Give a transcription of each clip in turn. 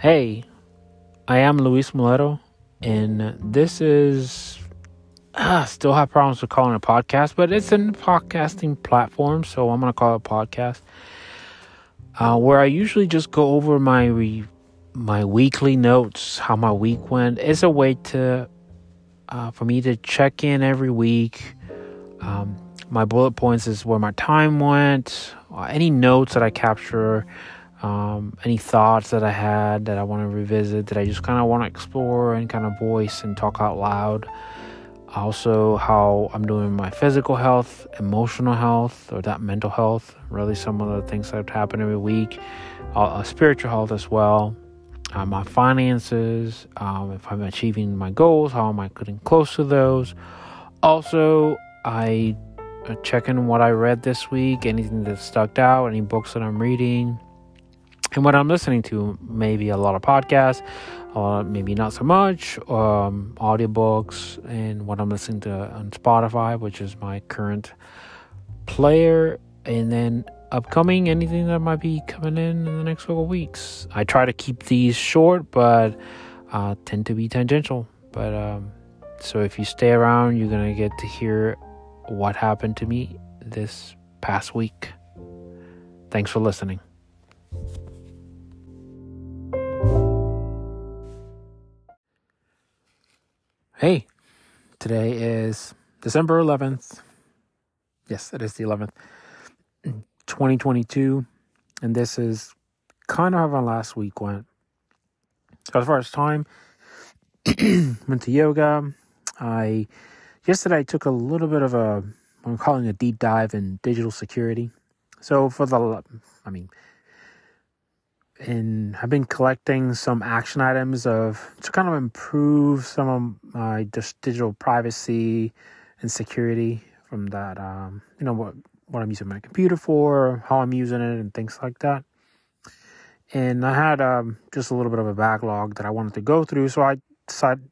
Hey, I am Luis Muleto, and this is. Ah, still have problems with calling a podcast, but it's a podcasting platform, so I'm to call it a podcast. Uh, where I usually just go over my re- my weekly notes, how my week went. It's a way to uh, for me to check in every week. Um, my bullet points is where my time went, uh, any notes that I capture, um, any thoughts that I had that I want to revisit, that I just kind of want to explore and kind of voice and talk out loud. Also, how I'm doing my physical health, emotional health, or that mental health. Really, some of the things that happen every week. Uh, uh, spiritual health as well. Uh, my finances, um, if I'm achieving my goals, how am I getting close to those? Also, I uh, check in what I read this week, anything that stuck out, any books that I'm reading, and what I'm listening to. Maybe a lot of podcasts, uh, maybe not so much, um, audiobooks, and what I'm listening to on Spotify, which is my current player, and then upcoming anything that might be coming in in the next couple weeks. I try to keep these short, but uh, tend to be tangential. But um, so if you stay around, you're gonna get to hear what happened to me this past week. Thanks for listening. Hey, today is December 11th. Yes, it is the 11th, 2022. And this is kind of how our last week went. So as far as time, went to yoga. I yesterday I took a little bit of a I'm calling a deep dive in digital security. So for the I mean and I've been collecting some action items of to kind of improve some of my just digital privacy and security from that um, you know what what I'm using my computer for, how I'm using it and things like that. And I had um, just a little bit of a backlog that I wanted to go through, so I decided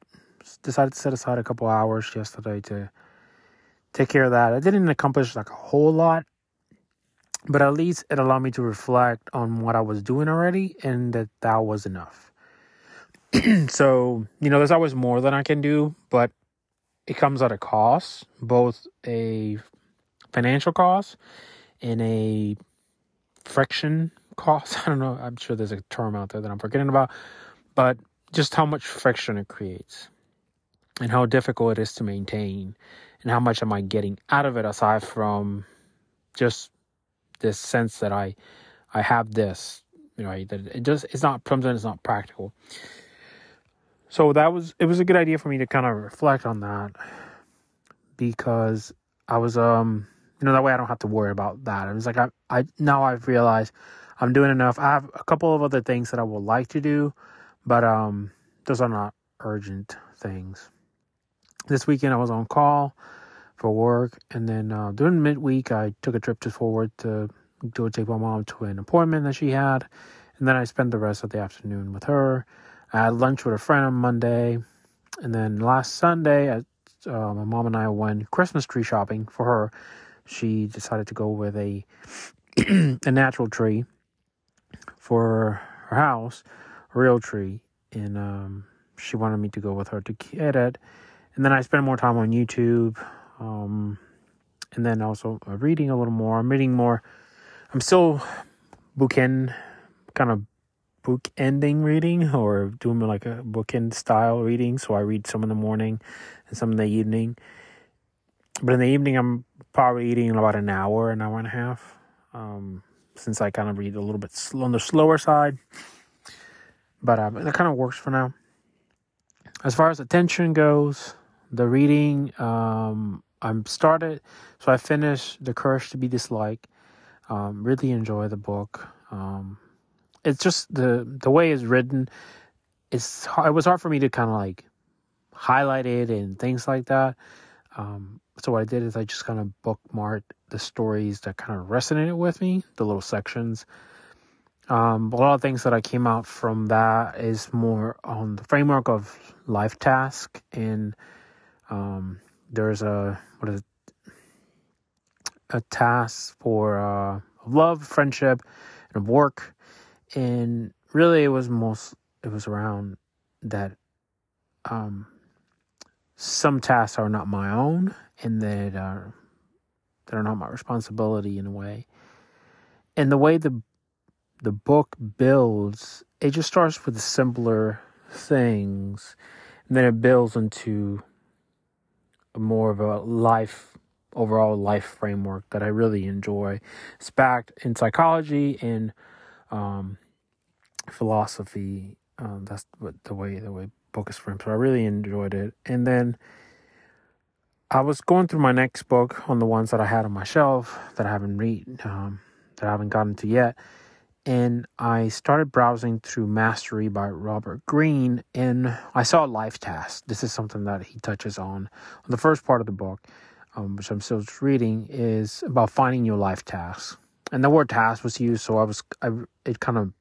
decided to set aside a couple hours yesterday to take care of that. I didn't accomplish like a whole lot, but at least it allowed me to reflect on what I was doing already and that that was enough. so, you know, there's always more than I can do, but it comes at a cost, both a financial cost and a friction cost. I don't know. I'm sure there's a term out there that I'm forgetting about, but just how much friction it creates and how difficult it is to maintain and how much am I getting out of it aside from just this sense that I I have this, you know, that it just it's not something it's not practical. So that was it was a good idea for me to kind of reflect on that because I was um you know that way I don't have to worry about that. It was like I I now I've realized I'm doing enough. I have a couple of other things that I would like to do, but um those are not urgent things. This weekend I was on call for work, and then uh, during midweek I took a trip to forward to go take my mom to an appointment that she had, and then I spent the rest of the afternoon with her. I had lunch with a friend on Monday, and then last Sunday, I, uh, my mom and I went Christmas tree shopping for her. She decided to go with a a natural tree for her house, a real tree, and um, she wanted me to go with her to get it. And then I spent more time on YouTube, um, and then also uh, reading a little more. I'm reading more. I'm still bookend, kind of bookending reading or doing like a bookend style reading. So I read some in the morning and some in the evening. But in the evening, I'm probably reading about an hour, an hour and a half. Um, since I kind of read a little bit slow, on the slower side. But uh, that kind of works for now. As far as attention goes, the reading, um, I'm started, so I finished The Courage to Be Disliked. Um, really enjoy the book. Um, it's just the the way it's written. It's it was hard for me to kind of like highlight it and things like that. Um, so what I did is I just kind of bookmarked the stories that kind of resonated with me, the little sections. Um, a lot of things that I came out from that is more on the framework of life task and um, there's a what is it? A task for uh, love, friendship, and work, and really it was most it was around that um, some tasks are not my own and that are that are not my responsibility in a way. And the way the the book builds, it just starts with the simpler things, and then it builds into more of a life overall life framework that I really enjoy. It's backed in psychology and um, philosophy. Um, that's what the way the way book is framed. So I really enjoyed it. And then I was going through my next book on the ones that I had on my shelf that I haven't read, um, that I haven't gotten to yet. And I started browsing through Mastery by Robert Greene, and I saw Life Task. This is something that he touches on. The first part of the book, um, which I'm still reading, is about finding your life task. And the word task was used, so I was, I, it kind of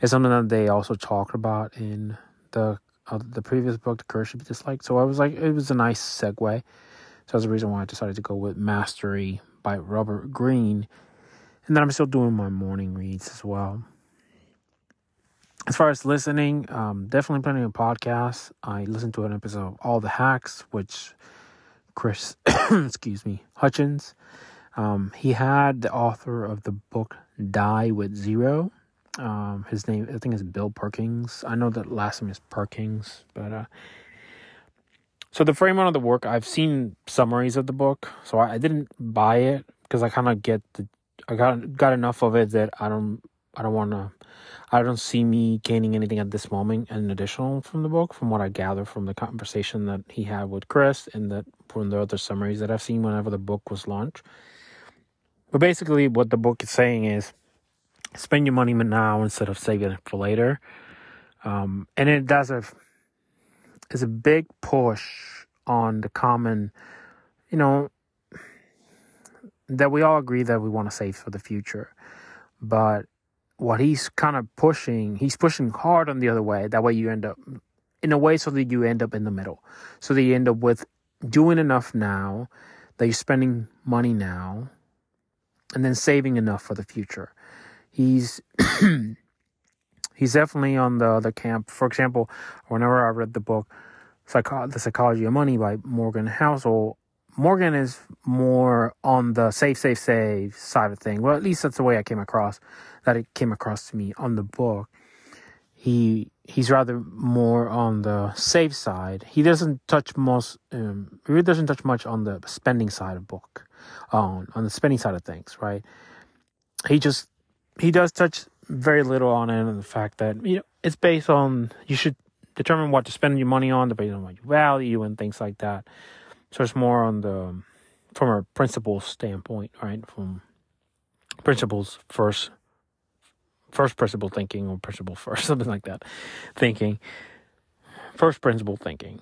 is something that they also talked about in the uh, the previous book, The Courage to Be Disliked. So I was like, it was a nice segue. So that's the reason why I decided to go with Mastery by Robert Greene. And then I'm still doing my morning reads as well. As far as listening, um, definitely plenty of podcasts. I listened to an episode of All the Hacks, which Chris, excuse me, Hutchins, um, he had the author of the book Die with Zero. Um, his name, I think, is Bill Perkins. I know that last name is Perkins, but uh, so the frame of the work, I've seen summaries of the book, so I, I didn't buy it because I kind of get the, I got got enough of it that I don't, I don't want to, I don't see me gaining anything at this moment an additional from the book, from what I gather from the conversation that he had with Chris and that from the other summaries that I've seen whenever the book was launched. But basically, what the book is saying is spend your money now instead of saving it for later. Um, and it does a is a big push on the common, you know, that we all agree that we want to save for the future, but what he's kind of pushing, he's pushing hard on the other way. That way, you end up in a way so that you end up in the middle, so that you end up with doing enough now that you're spending money now and then saving enough for the future he's he's definitely on the other camp. For example, whenever I read the book Psycho- The Psychology of Money by Morgan Housel, Morgan is more on the save, save, save side of thing. Well, at least that's the way I came across that it came across to me on the book. He he's rather more on the save side. He doesn't touch most. Um, he really doesn't touch much on the spending side of book, on on the spending side of things. Right. He just he does touch very little on it and the fact that you know it's based on you should determine what to spend your money on based on what you value and things like that. So it's more on the from a principles standpoint, right? From principles first first principle thinking or principle first, something like that. Thinking. First principle thinking.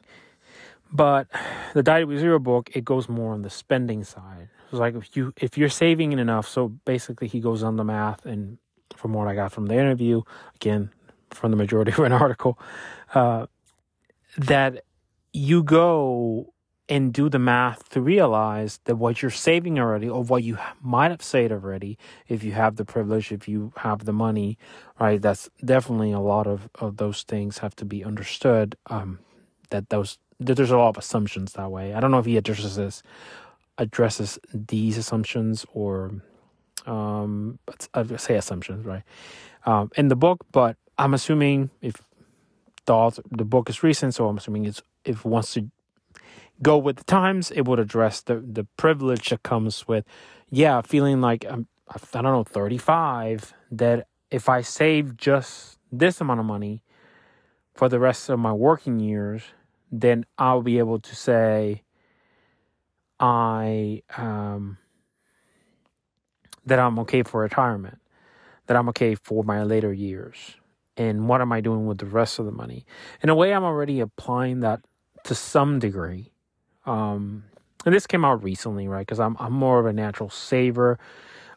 But the Die with Zero book, it goes more on the spending side. It's like if you if you're saving enough, so basically he goes on the math, and from what I got from the interview, again from the majority of an article, uh, that you go and do the math to realize that what you're saving already, or what you might have saved already, if you have the privilege, if you have the money, right? That's definitely a lot of, of those things have to be understood. Um, that those that there's a lot of assumptions that way. I don't know if he addresses this addresses these assumptions or um I say assumptions right um in the book but I'm assuming if the author, the book is recent so I'm assuming it's if wants to go with the times it would address the the privilege that comes with yeah feeling like I'm I don't know 35 that if I save just this amount of money for the rest of my working years then I'll be able to say I um, that I'm okay for retirement, that I'm okay for my later years, and what am I doing with the rest of the money? In a way, I'm already applying that to some degree. Um, and this came out recently, right? Because I'm I'm more of a natural saver.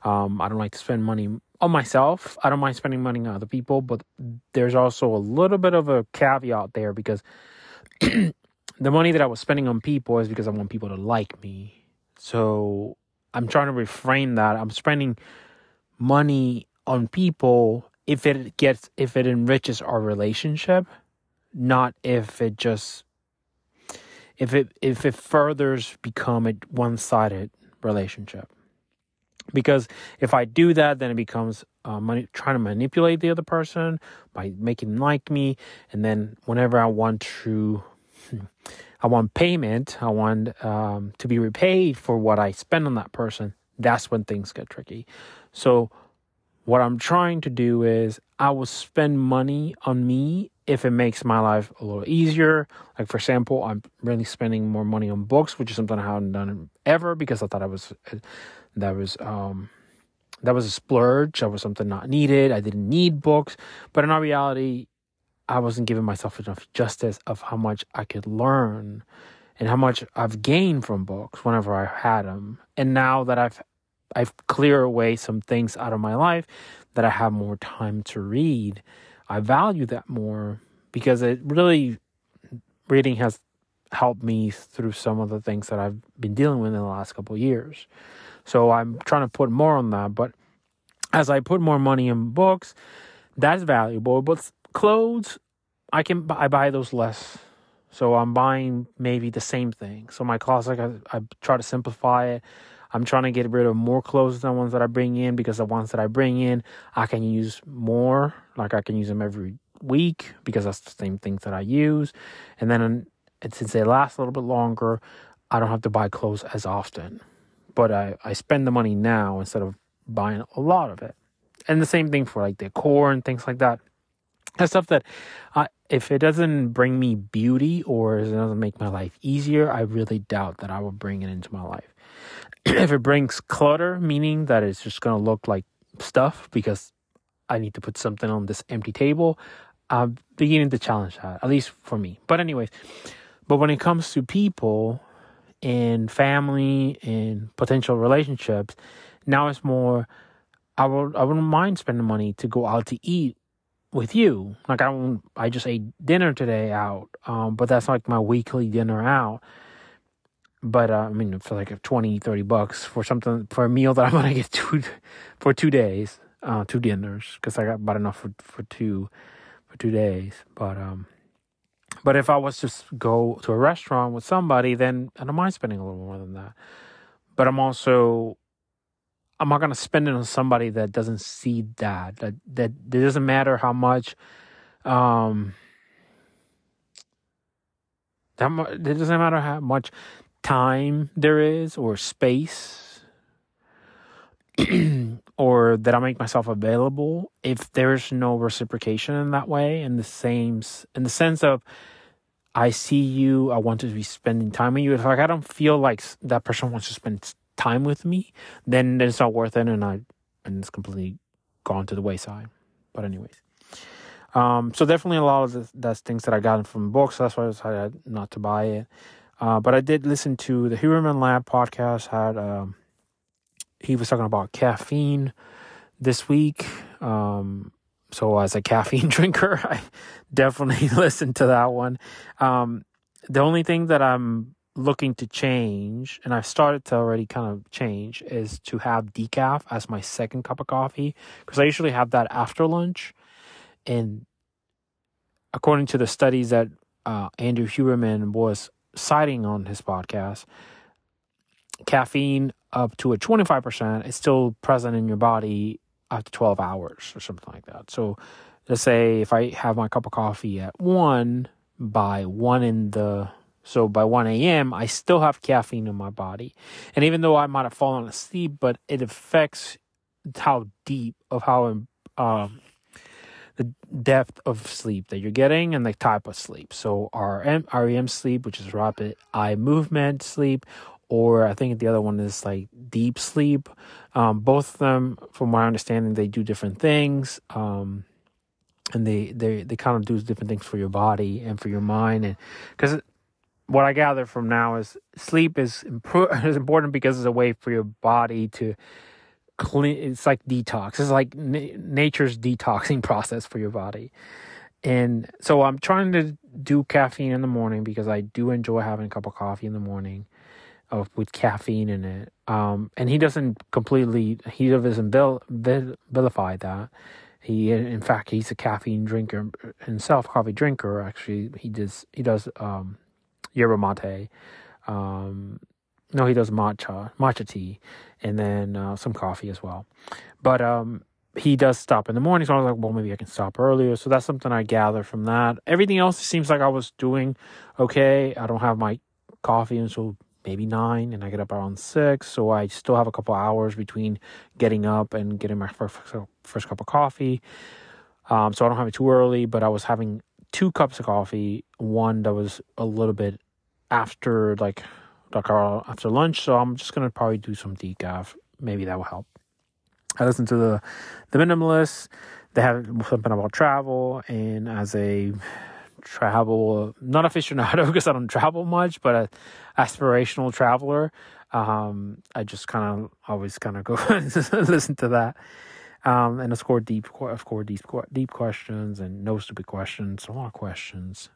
Um, I don't like to spend money on myself. I don't mind spending money on other people, but there's also a little bit of a caveat there because the money that I was spending on people is because I want people to like me. So I'm trying to refrain that. I'm spending money on people if it gets if it enriches our relationship, not if it just if it if it furthers become a one-sided relationship because if I do that, then it becomes uh, money, trying to manipulate the other person by making them like me, and then whenever I want to, I want payment, I want um, to be repaid for what I spend on that person. That's when things get tricky. So, what I'm trying to do is I will spend money on me if it makes my life a little easier. Like for example, I'm really spending more money on books, which is something I haven't done ever because I thought I was that was um, that was a splurge. That was something not needed. I didn't need books, but in all reality, I wasn't giving myself enough justice of how much I could learn and how much I've gained from books whenever I had them. And now that I've I've cleared away some things out of my life that I have more time to read, I value that more because it really reading has helped me through some of the things that I've been dealing with in the last couple years. So I'm trying to put more on that. But as I put more money in books, that's valuable. But clothes, I can I buy those less. So I'm buying maybe the same thing. So my closet, I, I try to simplify it. I'm trying to get rid of more clothes than the ones that I bring in because the ones that I bring in, I can use more. Like I can use them every week because that's the same things that I use. And then since they last a little bit longer, I don't have to buy clothes as often but I, I spend the money now instead of buying a lot of it. And the same thing for like decor and things like that. That's stuff that uh, if it doesn't bring me beauty or it doesn't make my life easier, I really doubt that I will bring it into my life. if it brings clutter, meaning that it's just going to look like stuff because I need to put something on this empty table, I'm beginning to challenge that, at least for me. But, anyways, but when it comes to people, and family and potential relationships. Now it's more I would I wouldn't mind spending money to go out to eat with you. Like I I just ate dinner today out, um, but that's like my weekly dinner out. But uh, I mean, for like 20, 30 bucks for something for a meal that I'm gonna get two for two days, uh, two dinners because I got bought enough for for two for two days. But um, but if I was to go to a restaurant with somebody, then I don't mind spending a little more than that. But I'm also I'm not gonna spend it on somebody that doesn't see that. That that it doesn't matter how much um that it doesn't matter how much time there is or space or that I make myself available if there's no reciprocation in that way in the same in the sense of I see you, I want to be spending time with you. If like I don't feel like that person wants to spend time with me, then it's not worth it and I and it's completely gone to the wayside. But anyways. Um, so definitely a lot of the, that's things that I got from books. That's why I decided not to buy it. Uh, but I did listen to the Huberman Lab podcast. Had um, he was talking about caffeine this week. Um, so as a caffeine drinker, I definitely listened to that one. Um, the only thing that I'm looking to change, and I've started to already kind of change, is to have decaf as my second cup of coffee because I usually have that after lunch. And according to the studies that uh, Andrew Huberman was citing on his podcast, caffeine up to a 25% is still present in your body after 12 hours or something like that. So let's say if I have my cup of coffee at 1 by 1 in the so by 1 a.m., I still have caffeine in my body. And even though I might have fallen asleep, but it affects how deep of how um, the depth of sleep that you're getting and the type of sleep. So REM, REM sleep, which is rapid eye movement sleep, or I think the other one is like deep sleep. Um, both of them, from my understanding, they do different things. Um, and they, they, they kind of do different things for your body and for your mind. And because what I gather from now is sleep is, is important because it's a way for your body to clean. It's like detox. It's like na- nature's detoxing process for your body. And so I'm trying to do caffeine in the morning because I do enjoy having a cup of coffee in the morning of with caffeine in it. Um, and he doesn't completely he doesn't vil, vil, vilify that. He, in fact, he's a caffeine drinker himself, coffee drinker. Actually, he does he does um, yerba mate. Um, no, he does matcha, matcha tea, and then uh, some coffee as well. But um, he does stop in the morning, so I was like, well, maybe I can stop earlier. So that's something I gather from that. Everything else seems like I was doing okay. I don't have my coffee until maybe nine, and I get up around six, so I still have a couple hours between getting up and getting my first, first cup of coffee. Um, so I don't have it too early, but I was having two cups of coffee. One that was a little bit after like after lunch, so I'm just gonna probably do some decaf. Maybe that will help. I listened to the the minimalist. They have something about travel, and as a travel not aficionado because I don't travel much, but a aspirational traveler, um, I just kind of always kind of go listen to that. Um, and of course, deep, of course, deep, deep questions and no stupid questions. A lot of questions.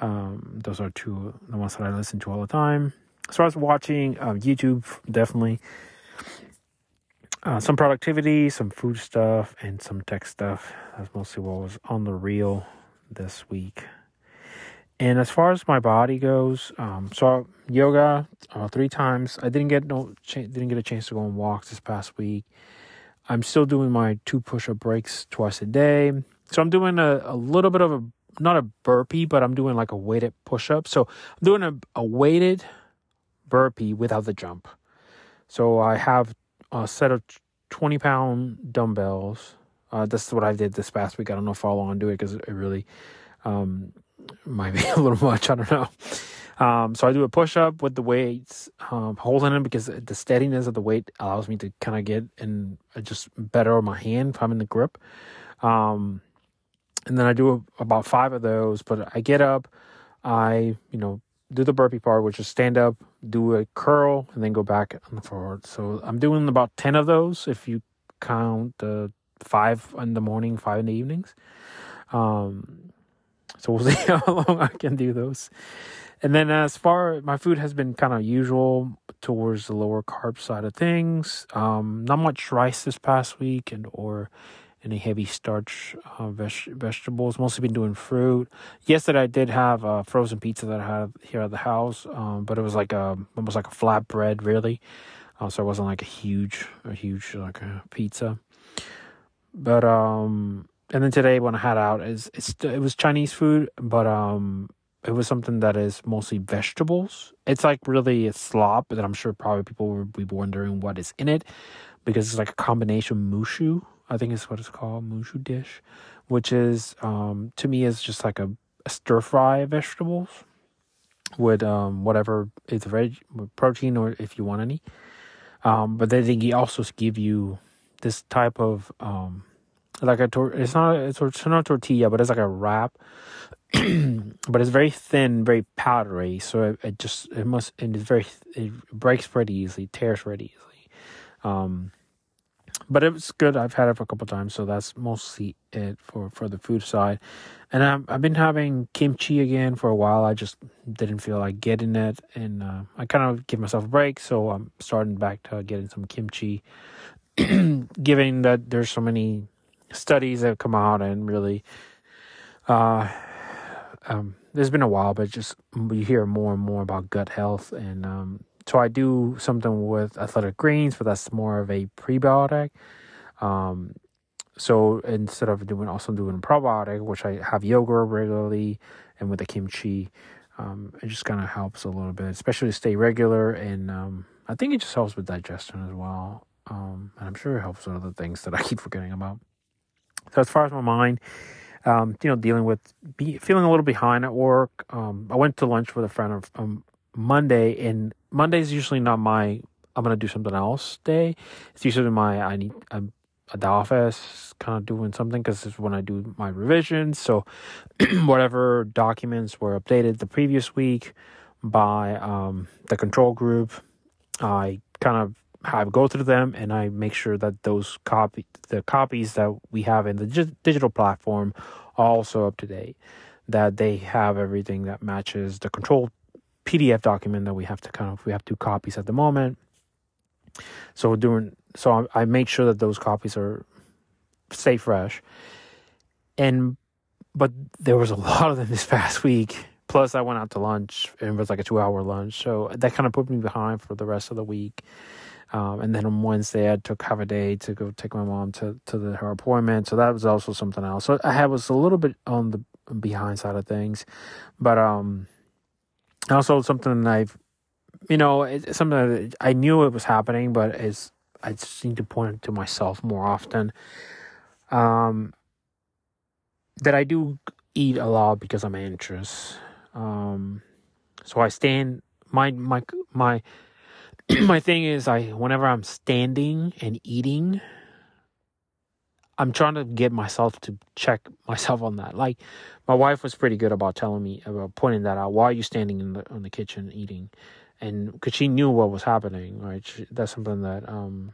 Um, those are two the ones that I listen to all the time. As far as watching uh, YouTube, definitely uh, some productivity, some food stuff, and some tech stuff. That's mostly what was on the reel this week. And as far as my body goes, um, so yoga uh, three times. I didn't get no didn't get a chance to go on walks this past week. I'm still doing my two push up breaks twice a day. So I'm doing a, a little bit of a not a burpee, but I'm doing like a weighted push up. So I'm doing a, a weighted burpee without the jump. So I have a set of 20 pound dumbbells. Uh, is what I did this past week. I don't know if I'll on do it because it really um, might be a little much. I don't know. Um, so I do a push up with the weights, um, holding them because the steadiness of the weight allows me to kind of get and just better my hand if I'm in the grip. Um, and then I do a, about five of those, but I get up, I, you know, do the burpee part, which is stand up, do a curl, and then go back on the forward. So I'm doing about 10 of those if you count the five in the morning, five in the evenings. Um, so we'll see how long I can do those. And then as far my food has been kind of usual towards the lower carb side of things. Um, not much rice this past week and or any heavy starch uh, veg- vegetables. Mostly been doing fruit. Yesterday I did have a frozen pizza that I had here at the house, um, but it was like a almost like a flatbread, really. Uh, so it wasn't like a huge, a huge like a pizza. But um, and then today when I had out, is it's it was Chinese food, but um, it was something that is mostly vegetables. It's like really a slop that I'm sure probably people will be wondering what is in it because it's like a combination moo shu I think is what it's called, moo shu dish, which is um, to me is just like a, a stir fry vegetables with um, whatever is veg protein or if you want any. Um, but then they also give you this type of um, like a tor- it's not it's, it's not a tortilla, but it's like a wrap. but it's very thin, very powdery, so it, it just it must and it's very it breaks pretty easily, tears pretty easily. Um, but it was good. I've had it for a couple times, so that's mostly it for for the food side. And I've I've been having kimchi again for a while. I just didn't feel like getting it, and uh, I kind of give myself a break. So I'm starting back to getting some kimchi. Given that there's so many studies that have come out and really, uh, um, there's been a while, but just you hear more and more about gut health and um, so I do something with athletic greens, but that's more of a prebiotic. Um, so instead of doing also doing probiotic, which I have yogurt regularly, and with the kimchi, um, it just kind of helps a little bit, especially to stay regular. And um, I think it just helps with digestion as well. Um, and I'm sure it helps with other things that I keep forgetting about. So as far as my mind, um, you know, dealing with be, feeling a little behind at work. Um, I went to lunch with a friend of, um, Monday, and Monday is usually not my I'm gonna do something else day. It's usually my I need I'm at the office kind of doing something because it's when I do my revisions. So whatever documents were updated the previous week by um, the control group, I kind of have go through them and I make sure that those copy the copies that we have in the digital platform are also up to date. That they have everything that matches the control PDF document that we have to kind of we have two copies at the moment. So doing so I, I made sure that those copies are stay fresh. And but there was a lot of them this past week. Plus, I went out to lunch and it was like a two hour lunch, so that kind of put me behind for the rest of the week. Um, and then on Wednesday, I took half a day to go take my mom to to the, her appointment. So that was also something else. So I had was a little bit on the behind side of things, but um, also something I've, you know, it's something I knew it was happening, but it's I just need to point it to myself more often. Um, that I do eat a lot because I'm anxious. Um, so I stand my my my my thing is I whenever I'm standing and eating, I'm trying to get myself to check myself on that. Like my wife was pretty good about telling me about pointing that out. Why are you standing in the in the kitchen eating? And because she knew what was happening, right? She, that's something that um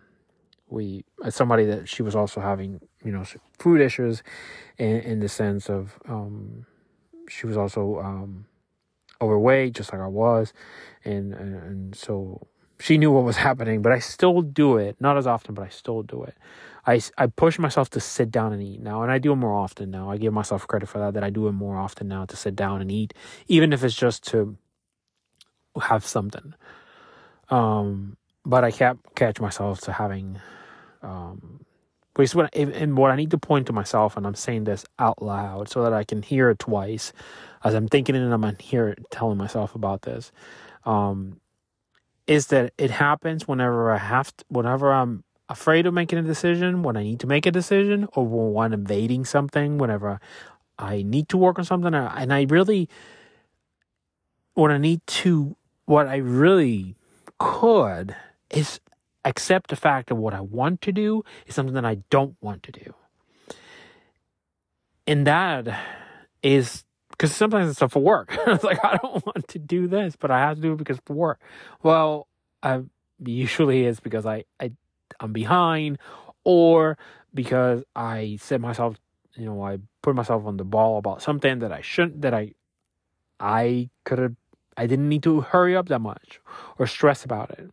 we as somebody that she was also having you know food issues in, in the sense of um she was also um overweight just like I was and, and and so she knew what was happening, but I still do it. Not as often, but I still do it. I, I push myself to sit down and eat now, and I do it more often now. I give myself credit for that, that I do it more often now to sit down and eat, even if it's just to have something. Um, but I can't catch myself to having, um, which what, and what I need to point to myself, and I'm saying this out loud so that I can hear it twice as I'm thinking it and I'm here telling myself about this. Um, is that it happens whenever I have to, whenever I'm afraid of making a decision, when I need to make a decision, or when I'm evading something, whenever I need to work on something, and I really, when I need to, what I really could is accept the fact that what I want to do is something that I don't want to do. And that is because sometimes it's stuff for work. it's like I don't want to do this, but I have to do it because for work. Well, I usually it's because I I I'm behind, or because I set myself, you know, I put myself on the ball about something that I shouldn't, that I I could have, I didn't need to hurry up that much or stress about it.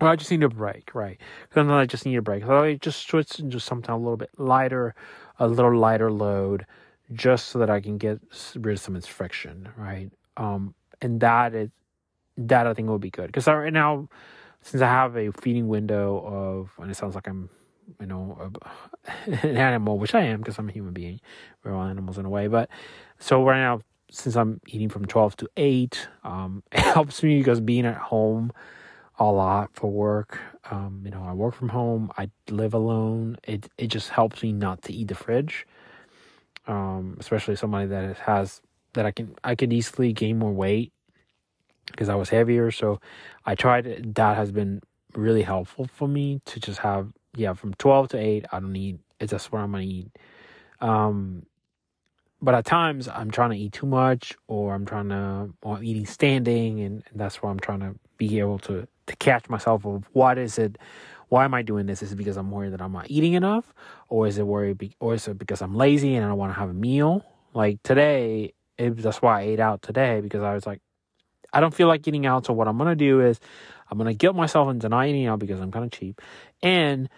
Or I just need a break, right? Then I just need a break. So I just switch into something a little bit lighter, a little lighter load just so that I can get rid of some of this friction, right? Um, and that is that I think will be good because right now, since I have a feeding window of, and it sounds like I'm, you know, a, an animal, which I am because I'm a human being. We're all animals in a way, but so right now, since I'm eating from twelve to eight, um, it helps me because being at home a lot for work. Um, you know, I work from home. I live alone. It it just helps me not to eat the fridge um, especially somebody that has that I can I could easily gain more weight because I was heavier. So I tried that has been really helpful for me to just have yeah from twelve to eight. I don't need it's just what I'm gonna eat. Um, but at times I'm trying to eat too much, or I'm trying to or I'm eating standing, and, and that's why I'm trying to be able to to catch myself of what is it why am I doing this? Is it because I'm worried that I'm not eating enough, or is it worried, be- or is it because I'm lazy and I don't want to have a meal? Like today, it, that's why I ate out today because I was like, I don't feel like eating out. So what I'm gonna do is, I'm gonna guilt myself into not eating out because I'm kind of cheap, and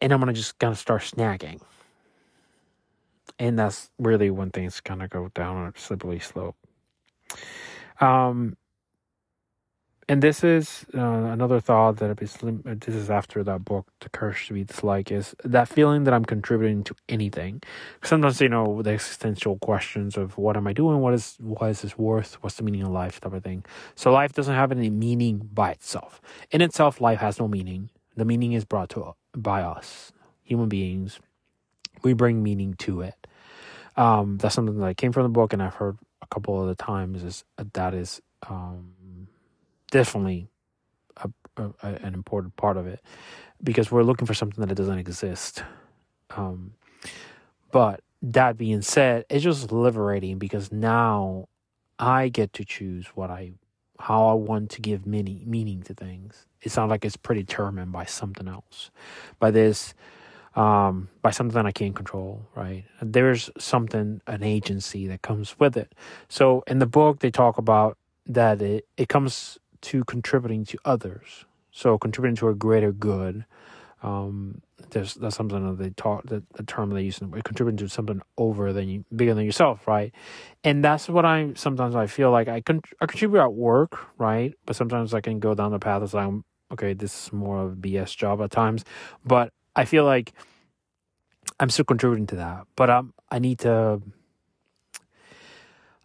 and I'm gonna just gonna start snacking. And that's really when things kind of go down a slippery slope. Um, and this is uh, another thought that this is after that book the Courage to Be Disliked is that feeling that i'm contributing to anything. Sometimes you know the existential questions of what am i doing? What is what is this worth? What's the meaning of life type of thing. So life doesn't have any meaning by itself. In itself life has no meaning. The meaning is brought to by us human beings. We bring meaning to it. Um, that's something that came from the book and i've heard a couple of the times is that is um, definitely a, a, an important part of it because we're looking for something that doesn't exist. Um, but that being said, it's just liberating because now I get to choose what I, how I want to give meaning meaning to things. It's not like it's predetermined by something else, by this, um, by something that I can't control. Right? There's something, an agency that comes with it. So in the book, they talk about that it it comes to contributing to others. So contributing to a greater good. Um, there's that's something that they talk that the term they use contributing to something over than you bigger than yourself, right? And that's what I sometimes I feel like I can I contribute at work, right? But sometimes I can go down the path of like okay, this is more of a BS job at times, but I feel like I'm still contributing to that, but um, I need to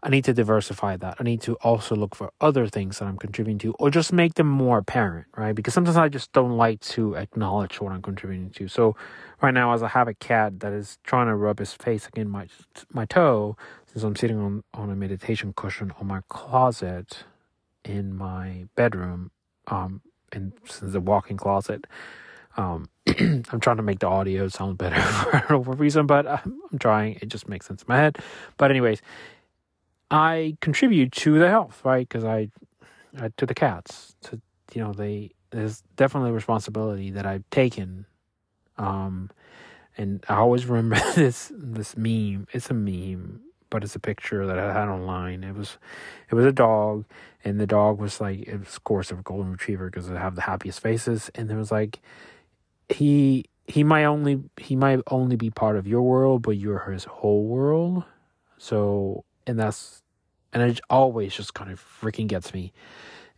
I need to diversify that. I need to also look for other things that I'm contributing to or just make them more apparent, right? Because sometimes I just don't like to acknowledge what I'm contributing to. So right now as I have a cat that is trying to rub his face against my my toe since I'm sitting on on a meditation cushion on my closet in my bedroom um and since a walk-in closet um I'm trying to make the audio sound better for no reason, but I'm, I'm trying. It just makes sense in my head. But anyways, I contribute to the health, right? Because I, I, to the cats, to you know, they there's definitely a responsibility that I've taken. Um, and I always remember this this meme. It's a meme, but it's a picture that I had online. It was, it was a dog, and the dog was like, it was of course a golden retriever because they have the happiest faces, and there was like, he he might only he might only be part of your world, but you're his whole world. So and that's and it always just kind of freaking gets me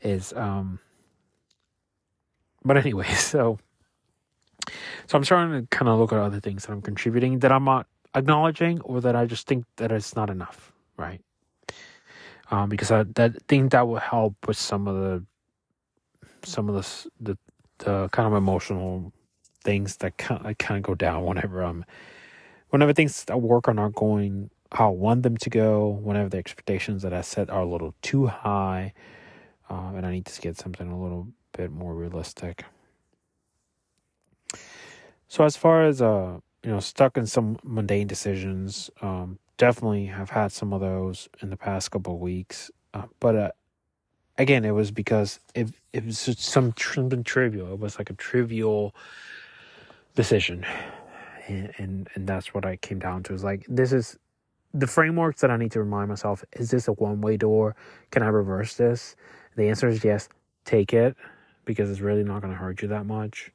is um but anyway so so i'm starting to kind of look at other things that i'm contributing that i'm not acknowledging or that i just think that it's not enough right? Um because i that think that will help with some of the some of the the, the kind of emotional things that kind of, go down whenever i'm whenever things at work are not going I want them to go, whenever the expectations that I set are a little too high, um, and I need to get something a little bit more realistic. So as far as uh, you know, stuck in some mundane decisions, um, definitely have had some of those in the past couple of weeks. Uh, but uh, again, it was because it it was some something trivial. It was like a trivial decision, and and, and that's what I came down to. Is like this is the frameworks that I need to remind myself is this a one way door? Can I reverse this? The answer is yes, take it because it's really not going to hurt you that much.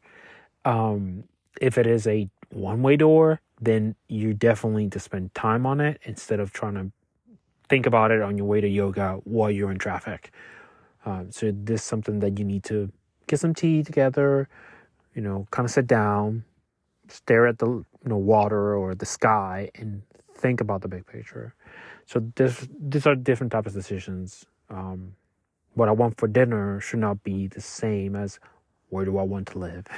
Um, if it is a one way door, then you definitely need to spend time on it instead of trying to think about it on your way to yoga while you're in traffic. Um, so this is something that you need to get some tea together, you know, kind of sit down, stare at the you know water or the sky and think about the big picture. So this these are different types of decisions. Um, what I want for dinner should not be the same as where do I want to live.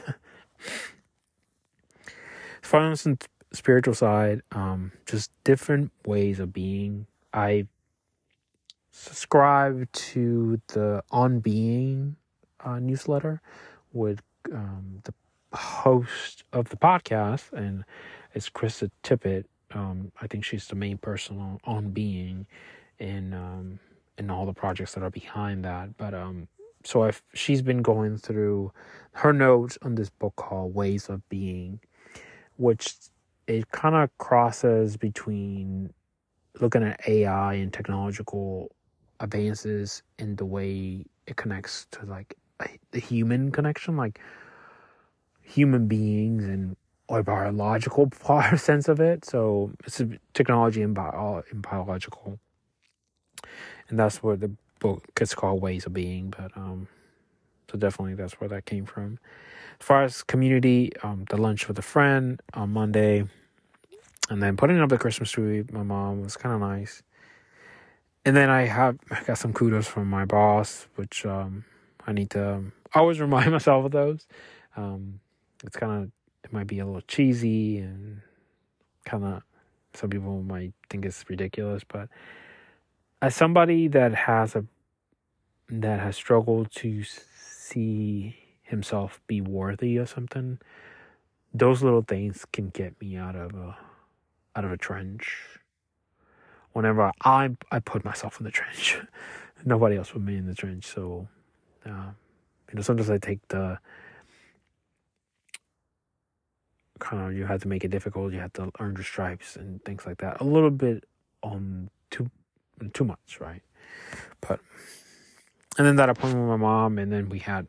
as the spiritual side, um, just different ways of being. I subscribe to the On Being uh, newsletter with um, the host of the podcast, and it's Krista Tippett um, I think she's the main person on, on being in um, in all the projects that are behind that. But um, so if she's been going through her notes on this book called Ways of Being, which it kind of crosses between looking at AI and technological advances in the way it connects to like the human connection, like human beings and or biological sense of it. So it's technology and bio and biological, and that's what the book gets called Ways of Being. But um, so definitely that's where that came from. As far as community, um, the lunch with a friend on Monday, and then putting up the Christmas tree. My mom was kind of nice. And then I have I got some kudos from my boss, which um, I need to um, always remind myself of those. Um, it's kind of it might be a little cheesy and kind of some people might think it's ridiculous, but as somebody that has a that has struggled to see himself be worthy of something, those little things can get me out of a out of a trench. Whenever I I put myself in the trench, nobody else put me in the trench. So, uh, you know, sometimes I take the kind of you had to make it difficult. You had to earn your stripes and things like that. A little bit on too too much, right? But and then that appointment with my mom, and then we had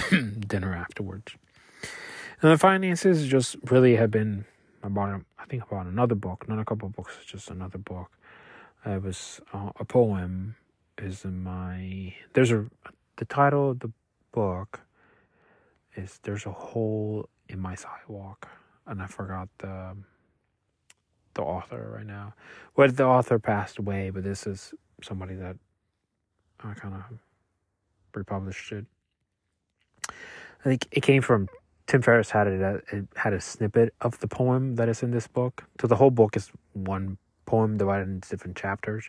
dinner afterwards. And the finances just really have been about, I think about another book, not a couple of books, just another book. It was uh, a poem is in my, there's a, the title of the book is There's a Hole in My Sidewalk. And I forgot the, the author right now. Well, the author passed away, but this is somebody that I kind of republished it. I think it came from Tim Ferriss had it, it had a snippet of the poem that is in this book. So the whole book is one poem divided into different chapters,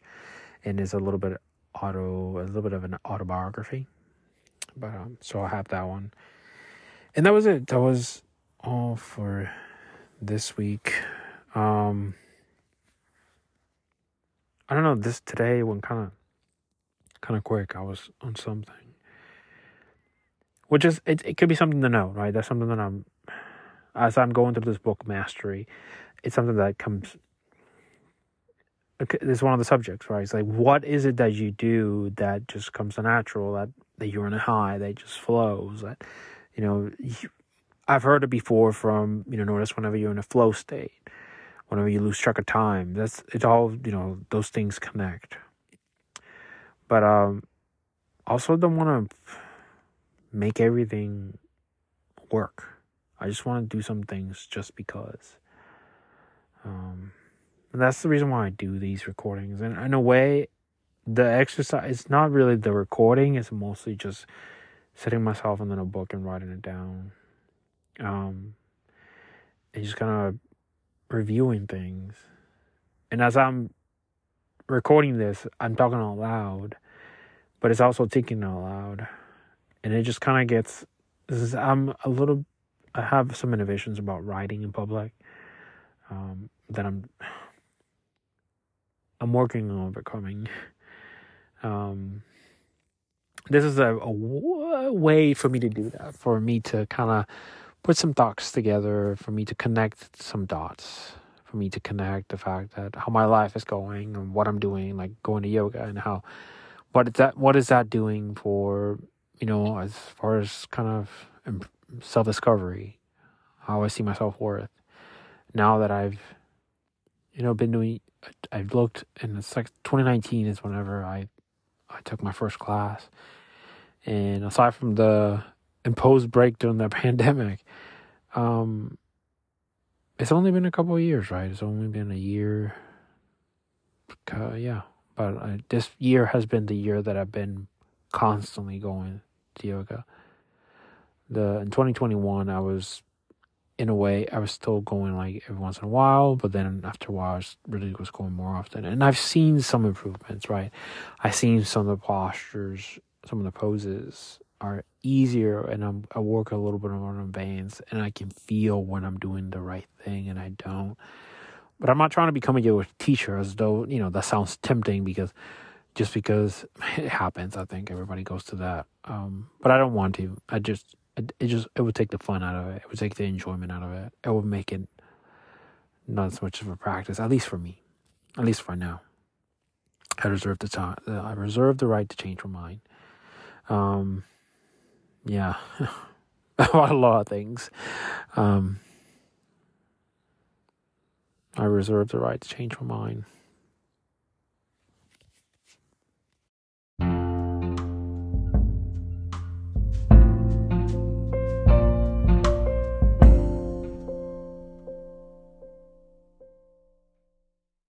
and is a little bit auto, a little bit of an autobiography. But um, so I have that one, and that was it. That was all for this week. Um, I don't know. This today went kind of kind of quick. I was on something which is it, it could be something to know right that's something that i'm as i'm going through this book mastery it's something that comes it's one of the subjects right it's like what is it that you do that just comes natural that that you're in a high that just flows that you know you, i've heard it before from you know notice whenever you're in a flow state whenever you lose track of time that's it's all you know those things connect but um also don't want to make everything work. I just want to do some things just because. Um, and that's the reason why I do these recordings. And in a way, the exercise it's not really the recording, it's mostly just sitting myself in a book and writing it down. Um, and just kind of reviewing things. And as I'm recording this, I'm talking out loud, but it's also thinking out loud and it just kind of gets. Is, I'm a little. I have some innovations about writing in public um, that I'm. I'm working on overcoming. Um, this is a, a way for me to do that, for me to kind of put some thoughts together, for me to connect some dots, for me to connect the fact that how my life is going and what I'm doing, like going to yoga and how what is that what is that doing for you know, as far as kind of self discovery, how I see my self worth. Now that I've, you know, been doing, I've looked, and it's like 2019 is whenever I, I took my first class, and aside from the imposed break during the pandemic, um, it's only been a couple of years, right? It's only been a year. Uh, yeah, but uh, this year has been the year that I've been constantly going to yoga. The in 2021, I was in a way I was still going like every once in a while, but then after a while, I was, really was going more often. And I've seen some improvements, right? I've seen some of the postures, some of the poses are easier, and I'm, I work a little bit more on bands, and I can feel when I'm doing the right thing and I don't. But I'm not trying to become a teacher, as though you know that sounds tempting because just because it happens. I think everybody goes to that. Um, but I don't want to. I just it, it, just it would take the fun out of it. It would take the enjoyment out of it. It would make it not as much of a practice, at least for me, at least for now. I reserve the time. I reserve the right to change my mind. Um, yeah, about a lot of things. Um, I reserve the right to change my mind.